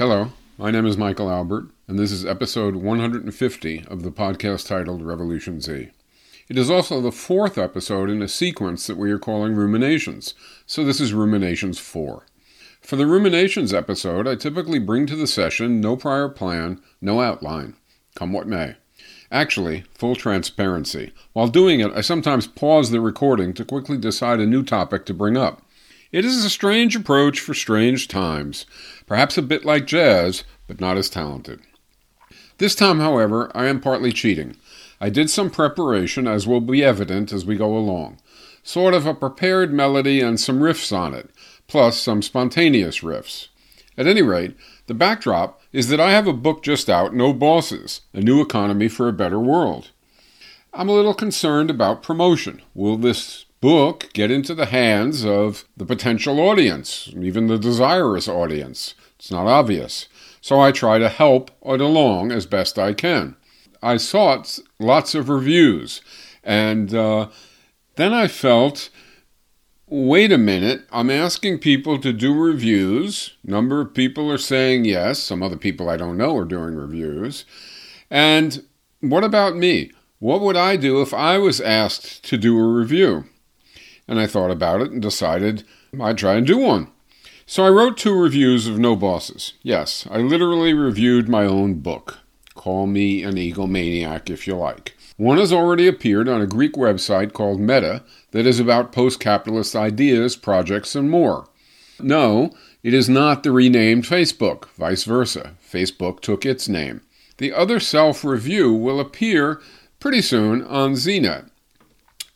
Hello, my name is Michael Albert, and this is episode 150 of the podcast titled Revolution Z. It is also the fourth episode in a sequence that we are calling Ruminations, so this is Ruminations 4. For the Ruminations episode, I typically bring to the session no prior plan, no outline, come what may. Actually, full transparency. While doing it, I sometimes pause the recording to quickly decide a new topic to bring up. It is a strange approach for strange times, perhaps a bit like jazz, but not as talented. This time, however, I am partly cheating. I did some preparation, as will be evident as we go along. Sort of a prepared melody and some riffs on it, plus some spontaneous riffs. At any rate, the backdrop is that I have a book just out, No Bosses A New Economy for a Better World. I'm a little concerned about promotion. Will this book get into the hands of the potential audience, even the desirous audience? It's not obvious. So I try to help it along as best I can. I sought lots of reviews, and uh, then I felt wait a minute, I'm asking people to do reviews. Number of people are saying yes. Some other people I don't know are doing reviews. And what about me? What would I do if I was asked to do a review? And I thought about it and decided I'd try and do one. So I wrote two reviews of No Bosses. Yes, I literally reviewed my own book. Call me an egomaniac if you like. One has already appeared on a Greek website called Meta that is about post capitalist ideas, projects, and more. No, it is not the renamed Facebook, vice versa. Facebook took its name. The other self review will appear pretty soon on ZNet.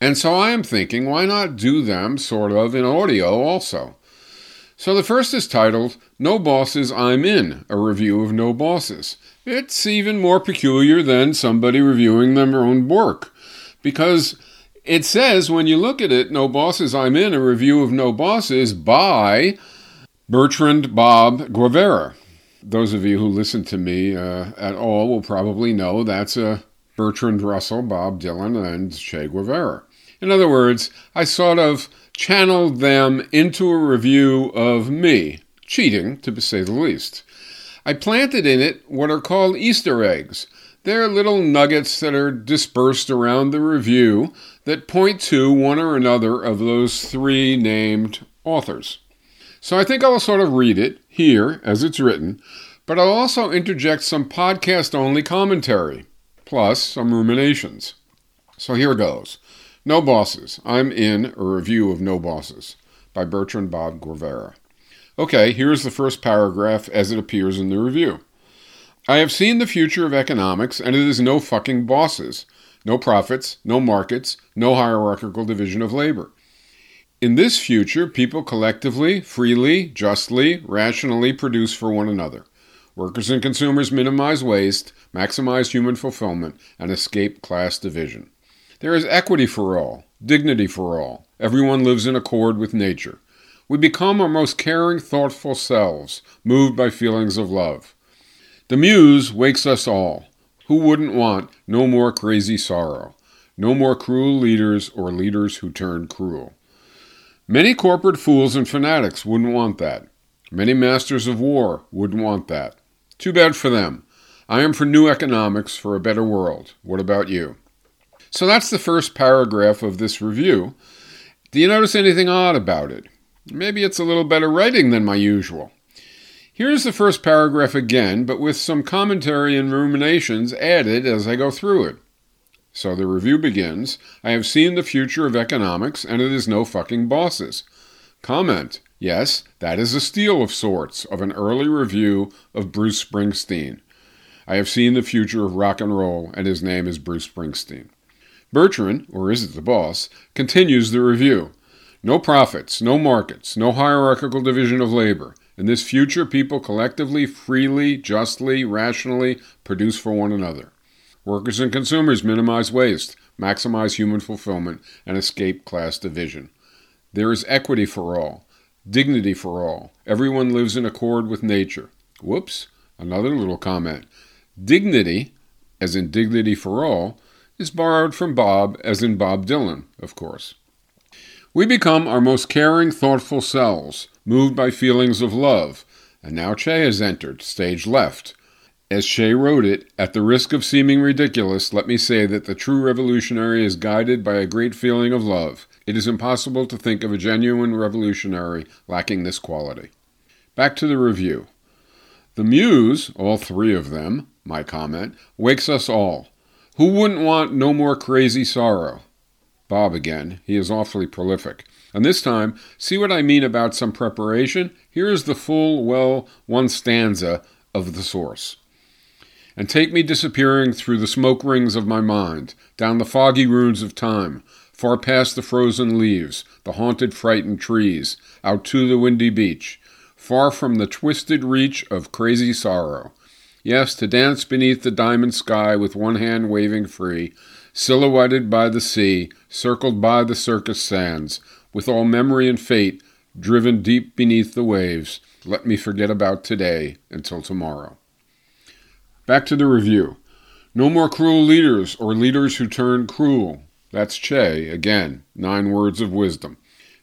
And so I am thinking, why not do them sort of in audio also? So the first is titled No Bosses I'm In, a review of No Bosses. It's even more peculiar than somebody reviewing their own work, because it says when you look at it, No Bosses I'm In, a review of No Bosses by Bertrand Bob Guevara. Those of you who listen to me uh, at all will probably know that's a Bertrand Russell, Bob Dylan, and Che Guevara. In other words, I sort of channeled them into a review of me, cheating, to say the least. I planted in it what are called Easter eggs. They're little nuggets that are dispersed around the review that point to one or another of those three named authors. So I think I'll sort of read it here as it's written, but I'll also interject some podcast only commentary plus some ruminations. So here goes No Bosses. I'm in a review of No Bosses by Bertrand Bob Guevara. Okay, here's the first paragraph as it appears in the review. I have seen the future of economics, and it is no fucking bosses, no profits, no markets, no hierarchical division of labor. In this future, people collectively, freely, justly, rationally produce for one another. Workers and consumers minimize waste, maximize human fulfillment, and escape class division. There is equity for all, dignity for all. Everyone lives in accord with nature. We become our most caring, thoughtful selves, moved by feelings of love. The muse wakes us all. Who wouldn't want no more crazy sorrow, no more cruel leaders or leaders who turn cruel? Many corporate fools and fanatics wouldn't want that. Many masters of war wouldn't want that. Too bad for them. I am for new economics for a better world. What about you? So that's the first paragraph of this review. Do you notice anything odd about it? Maybe it's a little better writing than my usual. Here's the first paragraph again, but with some commentary and ruminations added as I go through it. So the review begins I have seen the future of economics, and it is no fucking bosses. Comment Yes, that is a steal of sorts of an early review of Bruce Springsteen. I have seen the future of rock and roll, and his name is Bruce Springsteen. Bertrand, or is it the boss, continues the review. No profits, no markets, no hierarchical division of labor. In this future, people collectively, freely, justly, rationally produce for one another. Workers and consumers minimize waste, maximize human fulfillment, and escape class division. There is equity for all. Dignity for all. Everyone lives in accord with nature. Whoops, another little comment. Dignity, as in dignity for all, is borrowed from Bob, as in Bob Dylan, of course. We become our most caring, thoughtful selves, moved by feelings of love, And now Che has entered, stage left. As Che wrote it, at the risk of seeming ridiculous, let me say that the true revolutionary is guided by a great feeling of love. It is impossible to think of a genuine revolutionary lacking this quality. Back to the review. The muse, all three of them, my comment, wakes us all. Who wouldn't want no more crazy sorrow? Bob again. He is awfully prolific. And this time, see what I mean about some preparation? Here is the full, well, one stanza of the source. And take me disappearing through the smoke rings of my mind, down the foggy ruins of time, far past the frozen leaves, the haunted, frightened trees, out to the windy beach, far from the twisted reach of crazy sorrow. Yes, to dance beneath the diamond sky with one hand waving free, silhouetted by the sea, circled by the circus sands, with all memory and fate driven deep beneath the waves, let me forget about today until tomorrow. Back to the review. No more cruel leaders or leaders who turn cruel. That's Che, again, nine words of wisdom.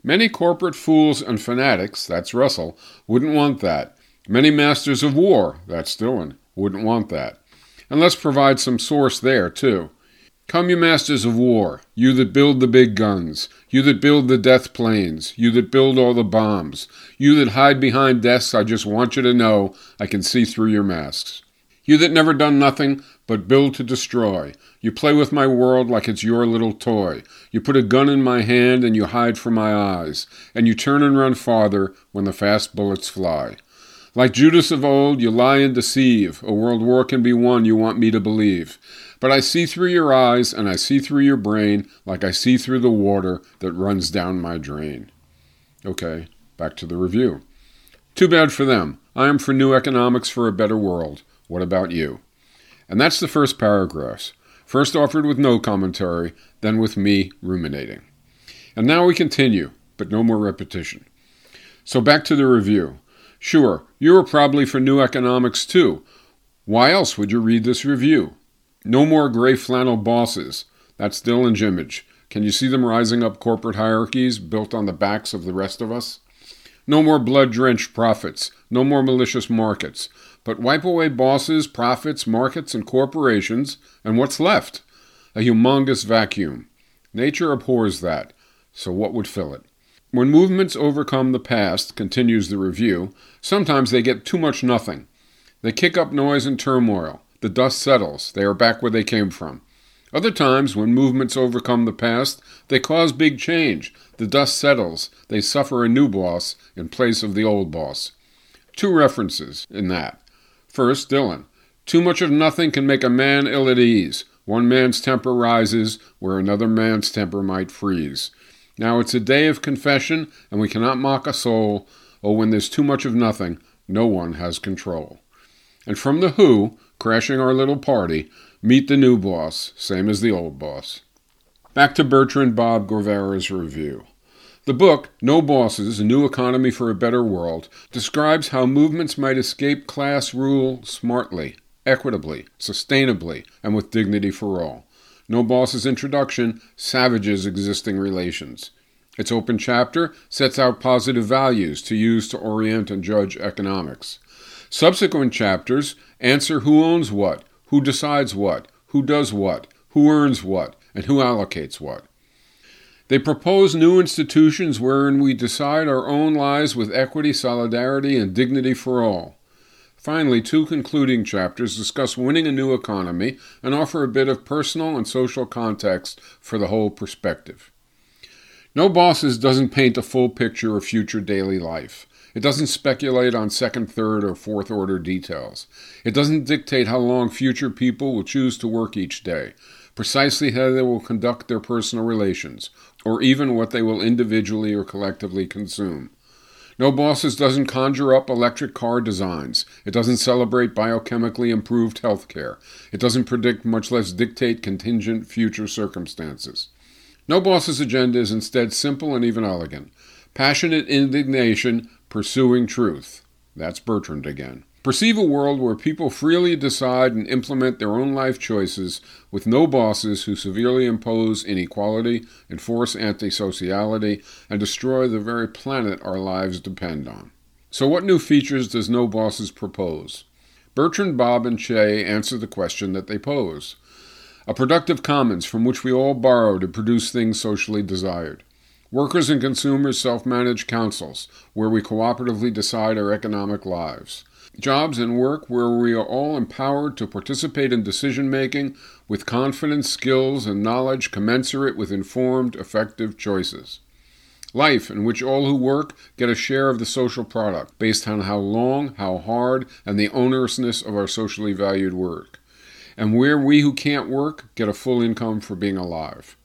Many corporate fools and fanatics, that's Russell, wouldn't want that. Many masters of war, that's Dylan, wouldn't want that. And let's provide some source there, too. Come, you masters of war, you that build the big guns, you that build the death planes, you that build all the bombs, you that hide behind desks, I just want you to know I can see through your masks. You that never done nothing but build to destroy, you play with my world like it's your little toy. You put a gun in my hand and you hide from my eyes, and you turn and run farther when the fast bullets fly. Like Judas of old, you lie and deceive. A world war can be won, you want me to believe. But I see through your eyes and I see through your brain like I see through the water that runs down my drain. Okay, back to the review. Too bad for them. I am for new economics for a better world. What about you? And that's the first paragraphs. First offered with no commentary, then with me ruminating. And now we continue, but no more repetition. So back to the review. Sure, you are probably for new economics too. Why else would you read this review? No more gray flannel bosses. That's Dylan's image. Can you see them rising up corporate hierarchies built on the backs of the rest of us? No more blood drenched profits. No more malicious markets. But wipe away bosses, profits, markets, and corporations, and what's left? A humongous vacuum. Nature abhors that. So what would fill it? When movements overcome the past, continues the review, sometimes they get too much nothing. They kick up noise and turmoil. The dust settles. They are back where they came from. Other times, when movements overcome the past, they cause big change. The dust settles. They suffer a new boss in place of the old boss. Two references in that. First, Dylan. Too much of nothing can make a man ill at ease. One man's temper rises where another man's temper might freeze. Now it's a day of confession, and we cannot mock a soul. Oh, when there's too much of nothing, no one has control. And from The Who, crashing our little party, meet the new boss, same as the old boss. Back to Bertrand Bob Guevara's review. The book, No Bosses A New Economy for a Better World, describes how movements might escape class rule smartly, equitably, sustainably, and with dignity for all. No Boss's introduction savages existing relations. Its open chapter sets out positive values to use to orient and judge economics. Subsequent chapters answer who owns what, who decides what, who does what, who earns what, and who allocates what. They propose new institutions wherein we decide our own lives with equity, solidarity, and dignity for all. Finally, two concluding chapters discuss winning a new economy and offer a bit of personal and social context for the whole perspective. No Bosses doesn't paint a full picture of future daily life. It doesn't speculate on second, third, or fourth order details. It doesn't dictate how long future people will choose to work each day, precisely how they will conduct their personal relations, or even what they will individually or collectively consume. No Bosses doesn't conjure up electric car designs. It doesn't celebrate biochemically improved health care. It doesn't predict, much less dictate, contingent future circumstances. No Boss's agenda is instead simple and even elegant. Passionate indignation Pursuing Truth. That's Bertrand again. Perceive a world where people freely decide and implement their own life choices with no bosses who severely impose inequality, enforce antisociality, and destroy the very planet our lives depend on. So, what new features does No Bosses propose? Bertrand, Bob, and Che answer the question that they pose a productive commons from which we all borrow to produce things socially desired. Workers and consumers self managed councils, where we cooperatively decide our economic lives. Jobs and work where we are all empowered to participate in decision making with confidence, skills, and knowledge commensurate with informed, effective choices. Life in which all who work get a share of the social product based on how long, how hard, and the onerousness of our socially valued work. And where we who can't work get a full income for being alive.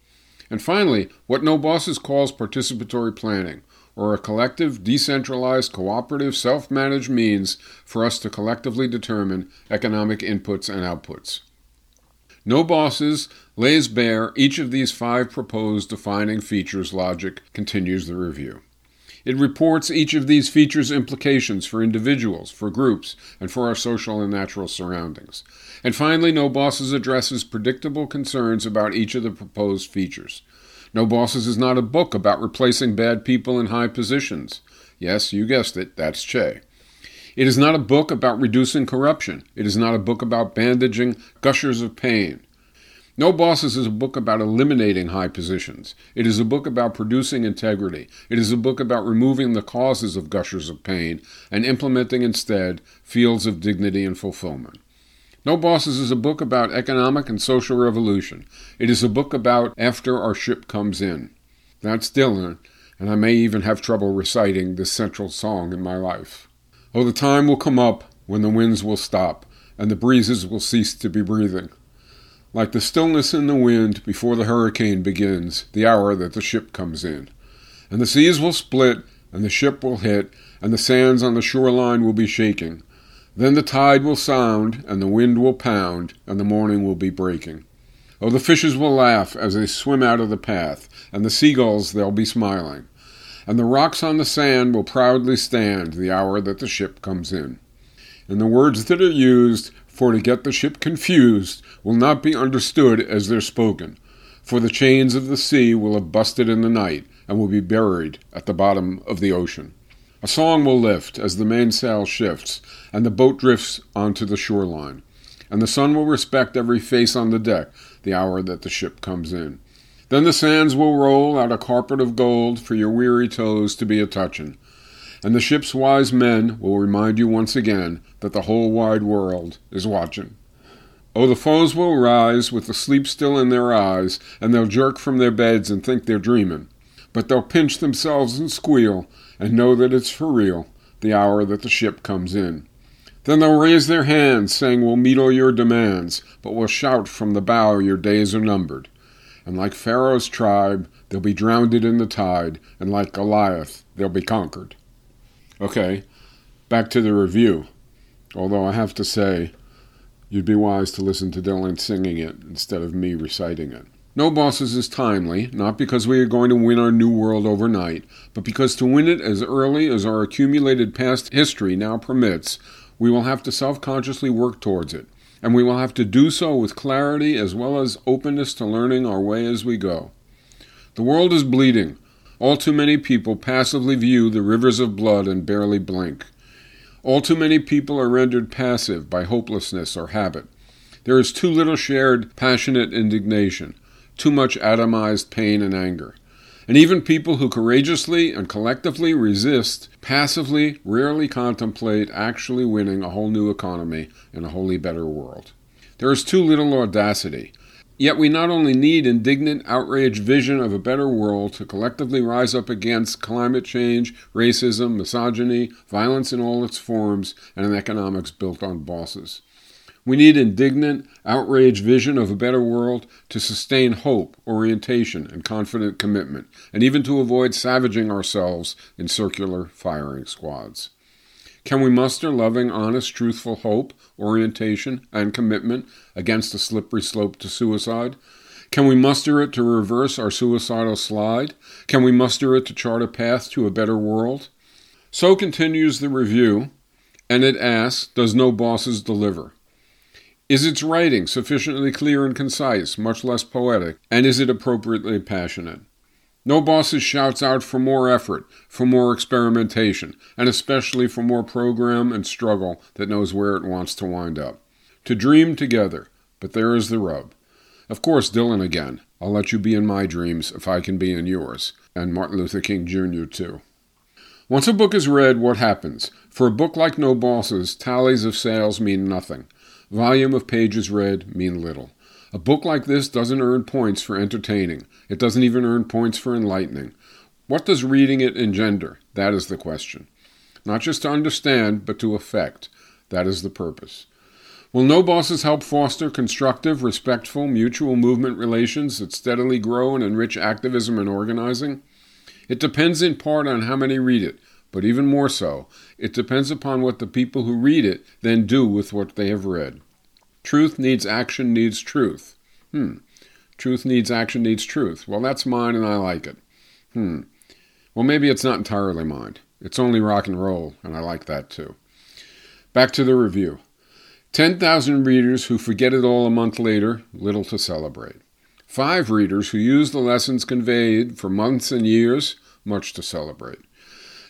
And finally, what No Bosses calls participatory planning, or a collective, decentralized, cooperative, self managed means for us to collectively determine economic inputs and outputs. No Bosses lays bare each of these five proposed defining features logic, continues the review. It reports each of these features' implications for individuals, for groups, and for our social and natural surroundings. And finally, No Bosses addresses predictable concerns about each of the proposed features. No Bosses is not a book about replacing bad people in high positions. Yes, you guessed it, that's Che. It is not a book about reducing corruption. It is not a book about bandaging gushers of pain. No Bosses is a book about eliminating high positions. It is a book about producing integrity. It is a book about removing the causes of gushers of pain and implementing instead fields of dignity and fulfillment. No Bosses is a book about economic and social revolution. It is a book about after our ship comes in. That's Dylan, and I may even have trouble reciting this central song in my life. Oh, the time will come up when the winds will stop and the breezes will cease to be breathing like the stillness in the wind before the hurricane begins, the hour that the ship comes in. And the seas will split, and the ship will hit, and the sands on the shoreline will be shaking. Then the tide will sound, and the wind will pound, and the morning will be breaking. Oh, the fishes will laugh as they swim out of the path, and the seagulls they'll be smiling. And the rocks on the sand will proudly stand the hour that the ship comes in. And the words that are used for to get the ship confused will not be understood as they're spoken, for the chains of the sea will have busted in the night and will be buried at the bottom of the ocean. A song will lift as the mainsail shifts and the boat drifts onto the shoreline, and the sun will respect every face on the deck the hour that the ship comes in. Then the sands will roll out a carpet of gold for your weary toes to be a touchin', and the ship's wise men will remind you once again that the whole wide world is watching. Oh, the foes will rise with the sleep still in their eyes, and they'll jerk from their beds and think they're dreaming. But they'll pinch themselves and squeal, and know that it's for real, the hour that the ship comes in. Then they'll raise their hands, saying, We'll meet all your demands, but we'll shout from the bow, Your days are numbered. And like Pharaoh's tribe, they'll be drowned in the tide, and like Goliath, they'll be conquered. Okay, back to the review. Although I have to say, you'd be wise to listen to Dylan singing it instead of me reciting it. No Bosses is timely, not because we are going to win our new world overnight, but because to win it as early as our accumulated past history now permits, we will have to self consciously work towards it, and we will have to do so with clarity as well as openness to learning our way as we go. The world is bleeding, all too many people passively view the rivers of blood and barely blink. All too many people are rendered passive by hopelessness or habit. There is too little shared passionate indignation, too much atomized pain and anger. And even people who courageously and collectively resist passively rarely contemplate actually winning a whole new economy and a wholly better world. There is too little audacity, Yet we not only need indignant, outraged vision of a better world to collectively rise up against climate change, racism, misogyny, violence in all its forms, and an economics built on bosses. We need indignant, outraged vision of a better world to sustain hope, orientation, and confident commitment, and even to avoid savaging ourselves in circular firing squads. Can we muster loving, honest, truthful hope, orientation, and commitment against a slippery slope to suicide? Can we muster it to reverse our suicidal slide? Can we muster it to chart a path to a better world? So continues the review, and it asks Does No Bosses deliver? Is its writing sufficiently clear and concise, much less poetic, and is it appropriately passionate? No Bosses shouts out for more effort, for more experimentation, and especially for more program and struggle that knows where it wants to wind up. To dream together, but there is the rub. Of course, Dylan again. I'll let you be in my dreams if I can be in yours. And Martin Luther King Jr., too. Once a book is read, what happens? For a book like No Bosses, tallies of sales mean nothing. Volume of pages read mean little. A book like this doesn't earn points for entertaining. It doesn't even earn points for enlightening. What does reading it engender? That is the question. Not just to understand, but to affect. That is the purpose. Will no bosses help foster constructive, respectful, mutual movement relations that steadily grow and enrich activism and organizing? It depends in part on how many read it, but even more so, it depends upon what the people who read it then do with what they have read. Truth needs action, needs truth. Hmm. Truth needs action, needs truth. Well, that's mine and I like it. Hmm. Well, maybe it's not entirely mine. It's only rock and roll, and I like that too. Back to the review. 10,000 readers who forget it all a month later, little to celebrate. Five readers who use the lessons conveyed for months and years, much to celebrate.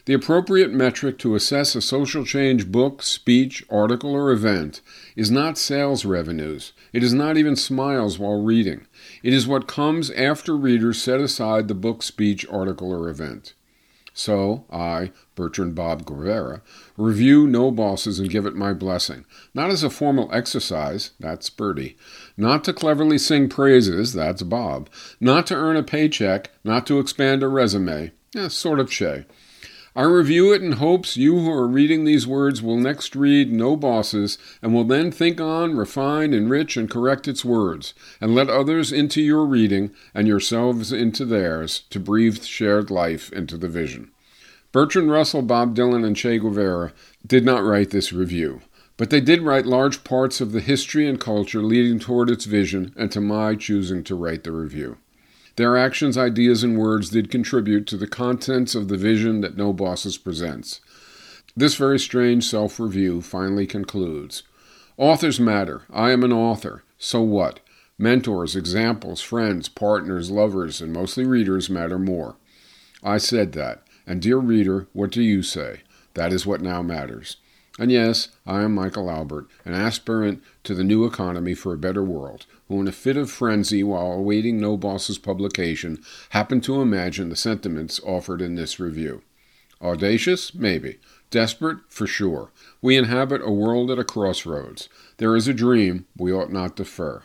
The appropriate metric to assess a social change book, speech, article, or event is not sales revenues. It is not even smiles while reading. It is what comes after readers set aside the book, speech, article, or event. So, I, Bertrand Bob Guevara, review No Bosses and give it my blessing. Not as a formal exercise, that's Bertie. Not to cleverly sing praises, that's Bob. Not to earn a paycheck, not to expand a resume, eh, sort of Che. I review it in hopes you who are reading these words will next read No Bosses and will then think on, refine, enrich, and correct its words, and let others into your reading and yourselves into theirs to breathe shared life into the vision. Bertrand Russell, Bob Dylan, and Che Guevara did not write this review, but they did write large parts of the history and culture leading toward its vision and to my choosing to write the review. Their actions, ideas, and words did contribute to the contents of the vision that No Bosses presents. This very strange self review finally concludes Authors matter. I am an author. So what? Mentors, examples, friends, partners, lovers, and mostly readers matter more. I said that. And dear reader, what do you say? That is what now matters. And yes, I am Michael Albert, an aspirant to the new economy for a better world, who, in a fit of frenzy while awaiting No Boss's publication, happened to imagine the sentiments offered in this review. Audacious? Maybe. Desperate? For sure. We inhabit a world at a crossroads. There is a dream we ought not defer.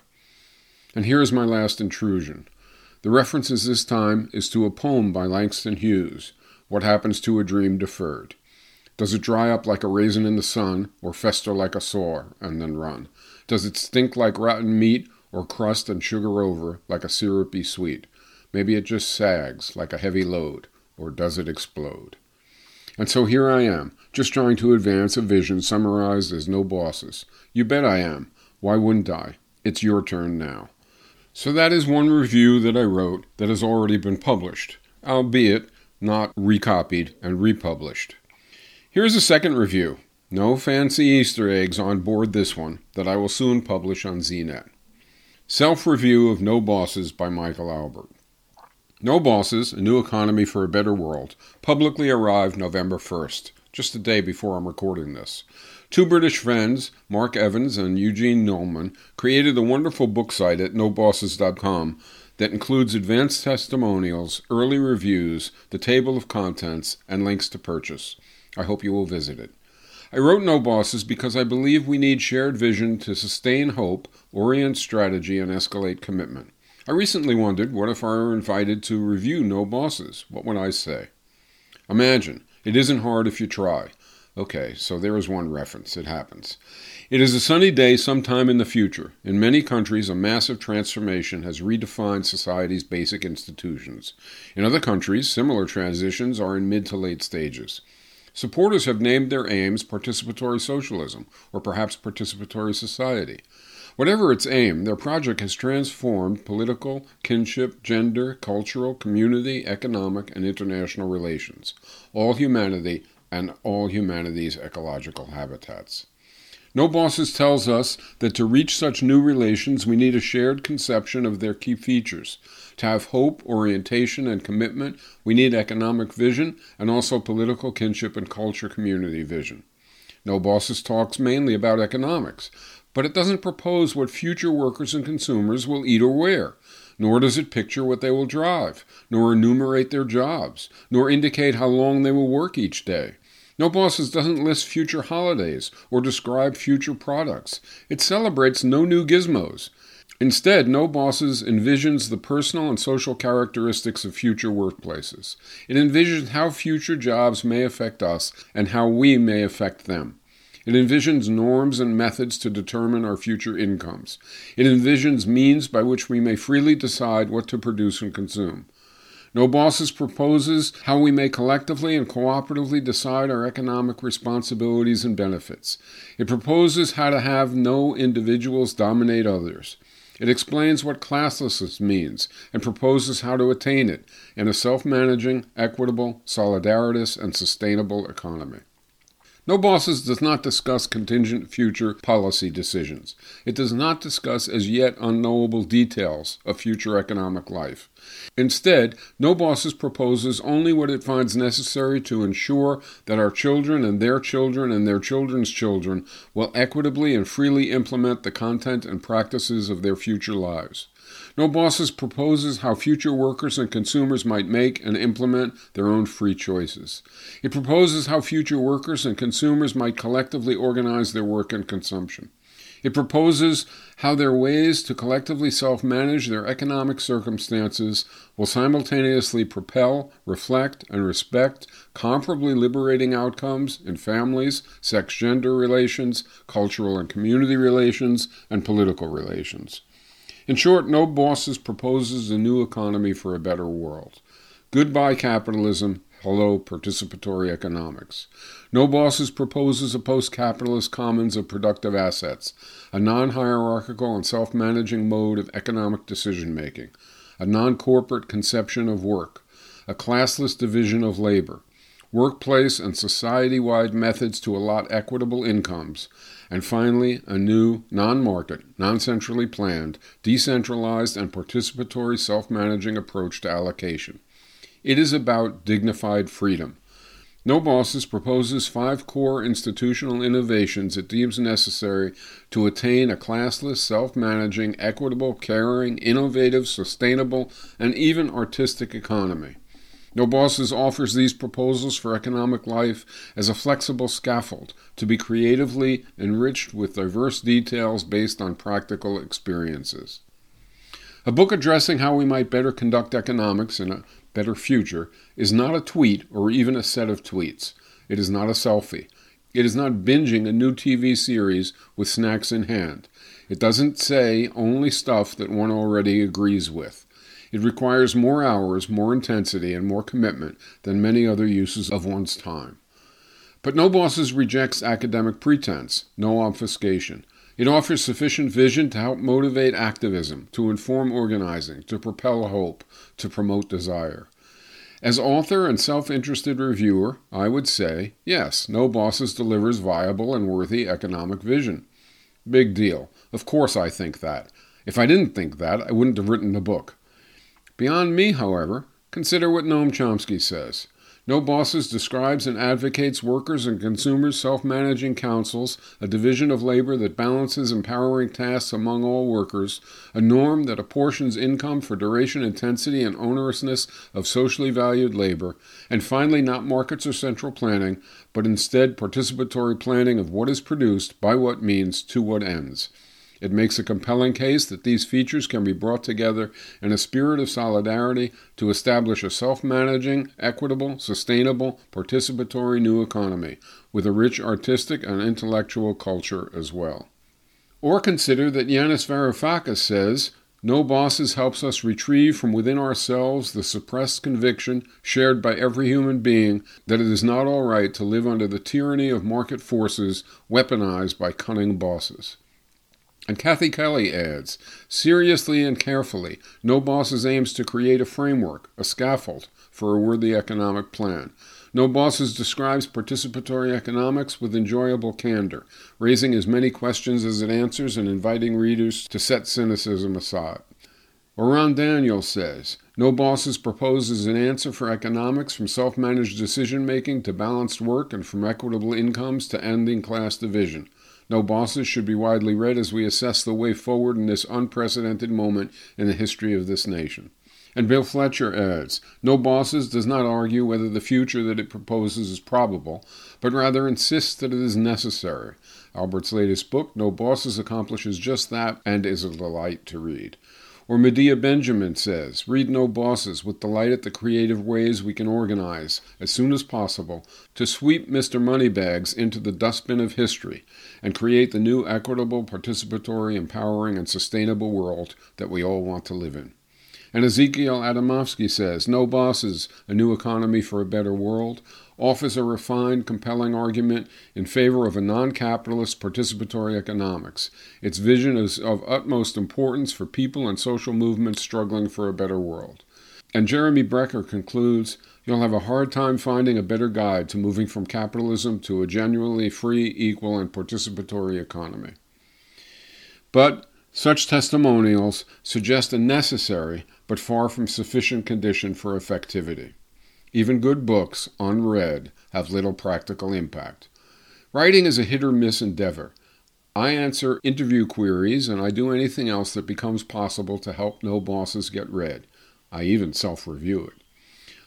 And here is my last intrusion. The reference this time is to a poem by Langston Hughes, What Happens to a Dream Deferred. Does it dry up like a raisin in the sun, or fester like a sore, and then run? Does it stink like rotten meat, or crust and sugar over like a syrupy sweet? Maybe it just sags like a heavy load, or does it explode? And so here I am, just trying to advance a vision summarized as no bosses. You bet I am. Why wouldn't I? It's your turn now. So that is one review that I wrote that has already been published, albeit not recopied and republished. Here's a second review. No fancy Easter eggs on board this one that I will soon publish on ZNet. Self Review of No Bosses by Michael Albert. No Bosses, A New Economy for a Better World, publicly arrived November 1st, just a day before I'm recording this. Two British friends, Mark Evans and Eugene Nulman, created a wonderful book site at nobosses.com that includes advanced testimonials, early reviews, the table of contents, and links to purchase. I hope you will visit it. I wrote No Bosses because I believe we need shared vision to sustain hope, orient strategy, and escalate commitment. I recently wondered what if I were invited to review No Bosses? What would I say? Imagine, it isn't hard if you try. Okay, so there is one reference. It happens. It is a sunny day sometime in the future. In many countries, a massive transformation has redefined society's basic institutions. In other countries, similar transitions are in mid to late stages. Supporters have named their aims participatory socialism, or perhaps participatory society. Whatever its aim, their project has transformed political, kinship, gender, cultural, community, economic, and international relations, all humanity, and all humanity's ecological habitats. No Bosses tells us that to reach such new relations, we need a shared conception of their key features. To have hope, orientation, and commitment, we need economic vision and also political kinship and culture community vision. No Bosses talks mainly about economics, but it doesn't propose what future workers and consumers will eat or wear, nor does it picture what they will drive, nor enumerate their jobs, nor indicate how long they will work each day. No Bosses doesn't list future holidays or describe future products. It celebrates no new gizmos. Instead, No Bosses envisions the personal and social characteristics of future workplaces. It envisions how future jobs may affect us and how we may affect them. It envisions norms and methods to determine our future incomes. It envisions means by which we may freely decide what to produce and consume. No Bosses proposes how we may collectively and cooperatively decide our economic responsibilities and benefits. It proposes how to have no individuals dominate others. It explains what classlessness means and proposes how to attain it in a self managing, equitable, solidaritous, and sustainable economy. No Bosses does not discuss contingent future policy decisions. It does not discuss as yet unknowable details of future economic life. Instead, No Bosses proposes only what it finds necessary to ensure that our children and their children and their children's children will equitably and freely implement the content and practices of their future lives. No Bosses proposes how future workers and consumers might make and implement their own free choices. It proposes how future workers and consumers might collectively organize their work and consumption. It proposes how their ways to collectively self manage their economic circumstances will simultaneously propel, reflect, and respect comparably liberating outcomes in families, sex gender relations, cultural and community relations, and political relations. In short, no bosses proposes a new economy for a better world. Goodbye capitalism, hello participatory economics. No bosses proposes a post capitalist commons of productive assets, a non hierarchical and self managing mode of economic decision making, a non corporate conception of work, a classless division of labor, workplace and society wide methods to allot equitable incomes, and finally, a new, non market, non centrally planned, decentralized, and participatory self managing approach to allocation. It is about dignified freedom. No Bosses proposes five core institutional innovations it deems necessary to attain a classless, self managing, equitable, caring, innovative, sustainable, and even artistic economy. No Bosses offers these proposals for economic life as a flexible scaffold to be creatively enriched with diverse details based on practical experiences. A book addressing how we might better conduct economics in a better future is not a tweet or even a set of tweets. It is not a selfie. It is not binging a new TV series with snacks in hand. It doesn't say only stuff that one already agrees with. It requires more hours, more intensity, and more commitment than many other uses of one's time. But No Bosses rejects academic pretense, no obfuscation. It offers sufficient vision to help motivate activism, to inform organizing, to propel hope, to promote desire. As author and self interested reviewer, I would say, yes, No Bosses delivers viable and worthy economic vision. Big deal. Of course I think that. If I didn't think that, I wouldn't have written the book. Beyond me, however, consider what Noam Chomsky says. No Bosses describes and advocates workers and consumers self managing councils, a division of labor that balances empowering tasks among all workers, a norm that apportions income for duration, intensity, and onerousness of socially valued labor, and finally, not markets or central planning, but instead participatory planning of what is produced, by what means, to what ends. It makes a compelling case that these features can be brought together in a spirit of solidarity to establish a self managing, equitable, sustainable, participatory new economy with a rich artistic and intellectual culture as well. Or consider that Yanis Varoufakis says, no bosses helps us retrieve from within ourselves the suppressed conviction shared by every human being that it is not all right to live under the tyranny of market forces weaponized by cunning bosses. And Kathy Kelly adds seriously and carefully, No Bosses aims to create a framework, a scaffold for a worthy economic plan. No Bosses describes participatory economics with enjoyable candor, raising as many questions as it answers and inviting readers to set cynicism aside. Or Ron Daniels says, No Bosses proposes an answer for economics from self managed decision making to balanced work and from equitable incomes to ending class division. No Bosses should be widely read as we assess the way forward in this unprecedented moment in the history of this nation. And Bill Fletcher adds No Bosses does not argue whether the future that it proposes is probable, but rather insists that it is necessary. Albert's latest book, No Bosses, accomplishes just that and is a delight to read. Or Medea Benjamin says, Read No Bosses with delight at the creative ways we can organize, as soon as possible, to sweep Mr. Moneybags into the dustbin of history and create the new equitable, participatory, empowering, and sustainable world that we all want to live in. And Ezequiel Adamovsky says, No Bosses, a new economy for a better world, offers a refined, compelling argument in favor of a non capitalist participatory economics. Its vision is of utmost importance for people and social movements struggling for a better world. And Jeremy Brecher concludes You'll have a hard time finding a better guide to moving from capitalism to a genuinely free, equal, and participatory economy. But such testimonials suggest a necessary but far from sufficient condition for effectivity. Even good books, unread, have little practical impact. Writing is a hit or miss endeavor. I answer interview queries and I do anything else that becomes possible to help no bosses get read. I even self review it.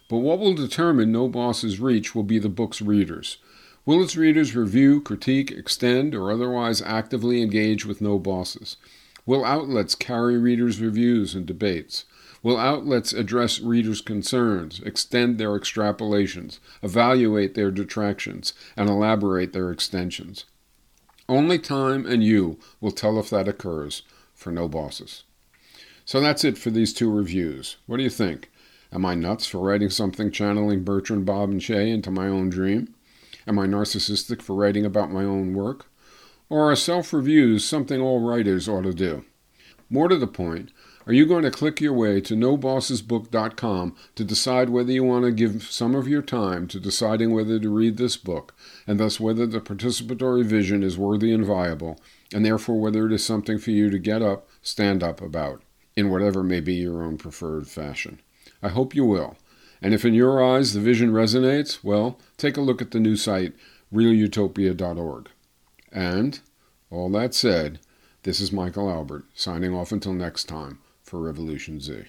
But what will determine No Boss's reach will be the book's readers. Will its readers review, critique, extend, or otherwise actively engage with No Bosses? Will outlets carry readers' reviews and debates? Will outlets address readers' concerns, extend their extrapolations, evaluate their detractions, and elaborate their extensions? Only time and you will tell if that occurs for no bosses. So that's it for these two reviews. What do you think? Am I nuts for writing something channeling Bertrand, Bob, and Che into my own dream? Am I narcissistic for writing about my own work? Or are self reviews something all writers ought to do? More to the point, are you going to click your way to nobossesbook.com to decide whether you want to give some of your time to deciding whether to read this book, and thus whether the participatory vision is worthy and viable, and therefore whether it is something for you to get up, stand up about, in whatever may be your own preferred fashion? I hope you will. And if in your eyes the vision resonates, well, take a look at the new site, realutopia.org. And, all that said, this is Michael Albert, signing off until next time for Revolution Z.